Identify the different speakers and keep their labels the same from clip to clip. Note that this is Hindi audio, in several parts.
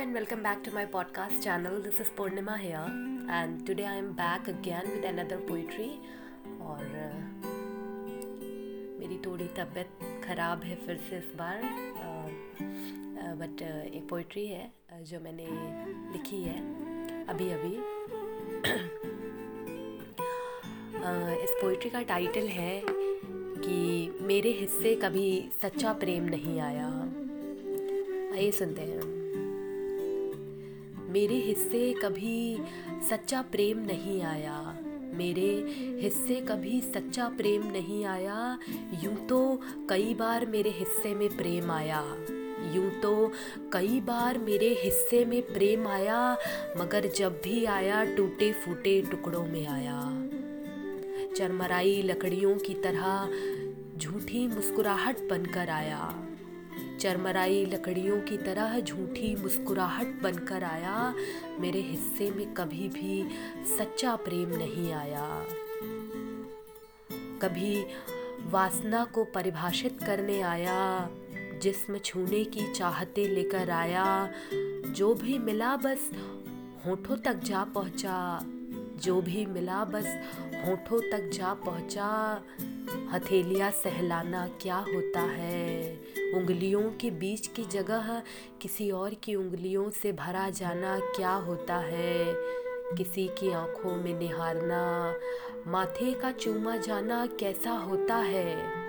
Speaker 1: And welcome back to my podcast channel this is Purnima here and today I am back again with another poetry और uh, मेरी थोड़ी तबीयत खराब है फिर से इस बार। uh, uh, बट एक पोइट्री है जो मैंने लिखी है, अभी अभी। इस पोइट्री का टाइटल है कि मेरे हिस्से कभी सच्चा प्रेम नहीं आया। आइए सुनते हैं। मेरे हिस्से कभी सच्चा प्रेम नहीं आया। मेरे हिस्से कभी सच्चा प्रेम नहीं आया। यूँ तो कई बार मेरे हिस्से में प्रेम आया। यूँ तो कई बार मेरे हिस्से में प्रेम आया, मगर जब भी आया टूटे फूटे टुकड़ों में आया। चरमराई लकड़ियों की तरह झूठी मुस्कुराहट बनकर आया। चरमराई लकड़ियों की तरह झूठी मुस्कुराहट बनकर आया। मेरे हिस्से में कभी भी सच्चा प्रेम नहीं आया। कभी वासना को परिभाषित करने आया, जिस्म छूने की चाहते लेकर आया। जो भी मिला बस होठों तक जा पहुँचा, जो भी मिला बस होठों तक जा पहुँचा। हथेलियाँ सहलाना क्या होता है? उंगलियों के बीच की जगह किसी और की उंगलियों से भरा जाना क्या होता है? किसी की आँखों में निहारना, माथे का चूमा जाना कैसा होता है?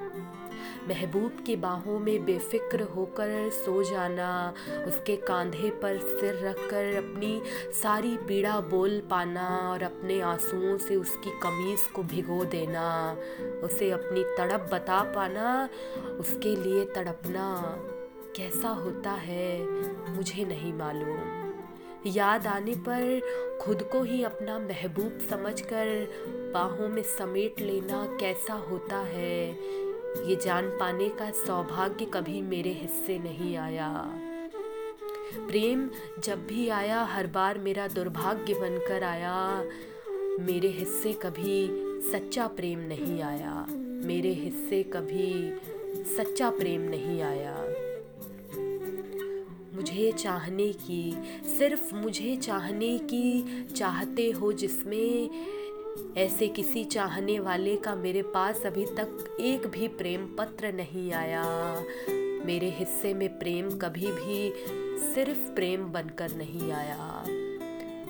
Speaker 1: महबूब की बाहों में बेफिक्र होकर सो जाना, उसके कंधे पर सिर रखकर अपनी सारी पीड़ा बोल पाना और अपने आंसुओं से उसकी कमीज़ को भिगो देना, उसे अपनी तड़प बता पाना, उसके लिए तड़पना कैसा होता है मुझे नहीं मालूम। याद आने पर खुद को ही अपना महबूब समझकर बाहों में समेट लेना कैसा होता है ये जान पाने का सौभाग्य कभी मेरे हिस्से नहीं आया। प्रेम जब भी आया, हर बार मेरा दुर्भाग्य बनकर आया। मेरे हिस्से कभी सच्चा प्रेम नहीं आया। मेरे हिस्से कभी सच्चा प्रेम नहीं आया। मुझे चाहने की, सिर्फ़ मुझे चाहने की चाहते हो जिसमें ऐसे किसी चाहने वाले का मेरे पास अभी तक एक भी प्रेम पत्र नहीं आया। मेरे हिस्से में प्रेम कभी भी सिर्फ़ प्रेम बनकर नहीं आया।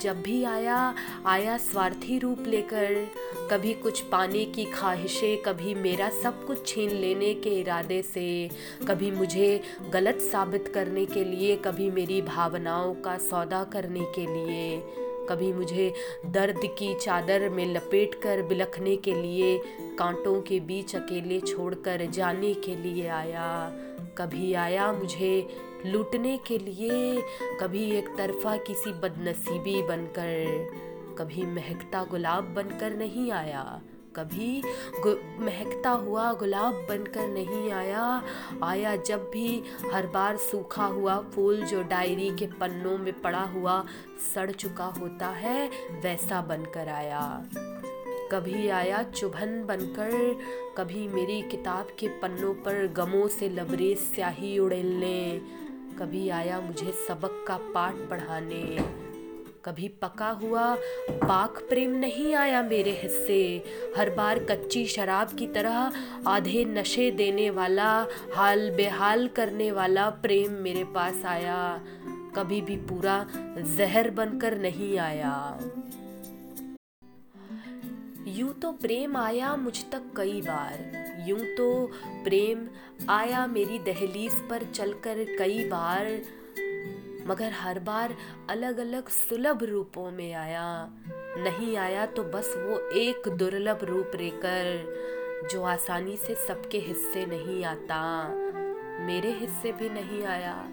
Speaker 1: जब भी आया आया स्वार्थी रूप लेकर। कभी कुछ पाने की ख्वाहिशें, कभी मेरा सब कुछ छीन लेने के इरादे से। कभी मुझे गलत साबित करने के लिए, कभी मेरी भावनाओं का सौदा करने के लिए। कभी मुझे दर्द की चादर में लपेट कर बिलखने के लिए, कांटों के बीच अकेले छोड़कर जाने के लिए आया। कभी आया मुझे लूटने के लिए, कभी एक तरफा किसी बदनसीबी बनकर, कभी महकता गुलाब बनकर नहीं आया। कभी महकता हुआ गुलाब बनकर नहीं आया। आया जब भी हर बार सूखा हुआ फूल जो डायरी के पन्नों में पड़ा हुआ सड़ चुका होता है, वैसा बनकर आया। कभी आया चुभन बनकर, कभी मेरी किताब के पन्नों पर गमों से लबरेज स्याही उड़ेलने। कभी आया मुझे सबक का पाठ पढ़ाने। कभी पका हुआ पाक प्रेम नहीं आया मेरे हिस्से हर बार कच्ची शराब की तरह आधे नशे देने वाला, हाल बेहाल करने वाला प्रेम मेरे पास आया। कभी भी पूरा जहर बनकर नहीं आया। यूँ तो प्रेम आया मुझ तक कई बार। यूँ तो प्रेम आया मेरी दहलीज पर चलकर कई बार। मगर हर बार अलग अलग सुलभ रूपों में आया। नहीं आया तो बस वो एक दुर्लभ रूप लेकर जो आसानी से सबके हिस्से नहीं आता। मेरे हिस्से भी नहीं आया।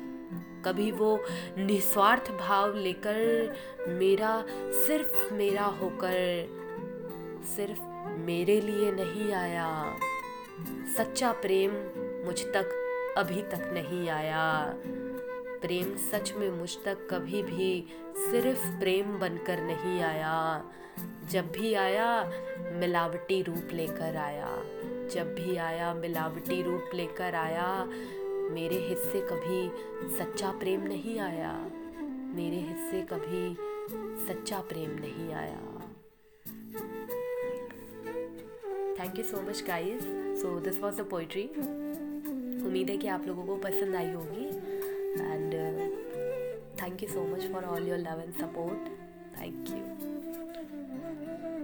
Speaker 1: कभी वो निस्वार्थ भाव लेकर मेरा, सिर्फ़ मेरा होकर, सिर्फ़ मेरे लिए नहीं आया। सच्चा प्रेम मुझ तक अभी तक नहीं आया। प्रेम सच में मुझ तक कभी भी सिर्फ़ प्रेम बनकर नहीं आया। जब भी आया, मिलावटी रूप लेकर आया। जब भी आया, मिलावटी रूप लेकर आया, मेरे हिस्से कभी सच्चा प्रेम नहीं आया। मेरे हिस्से कभी सच्चा प्रेम नहीं आया। Thank you so much guys so this was the poetry उम्मीद है कि आप लोगों को पसंद आई होगी। and uh, thank you so much for all your love and support. Thank you.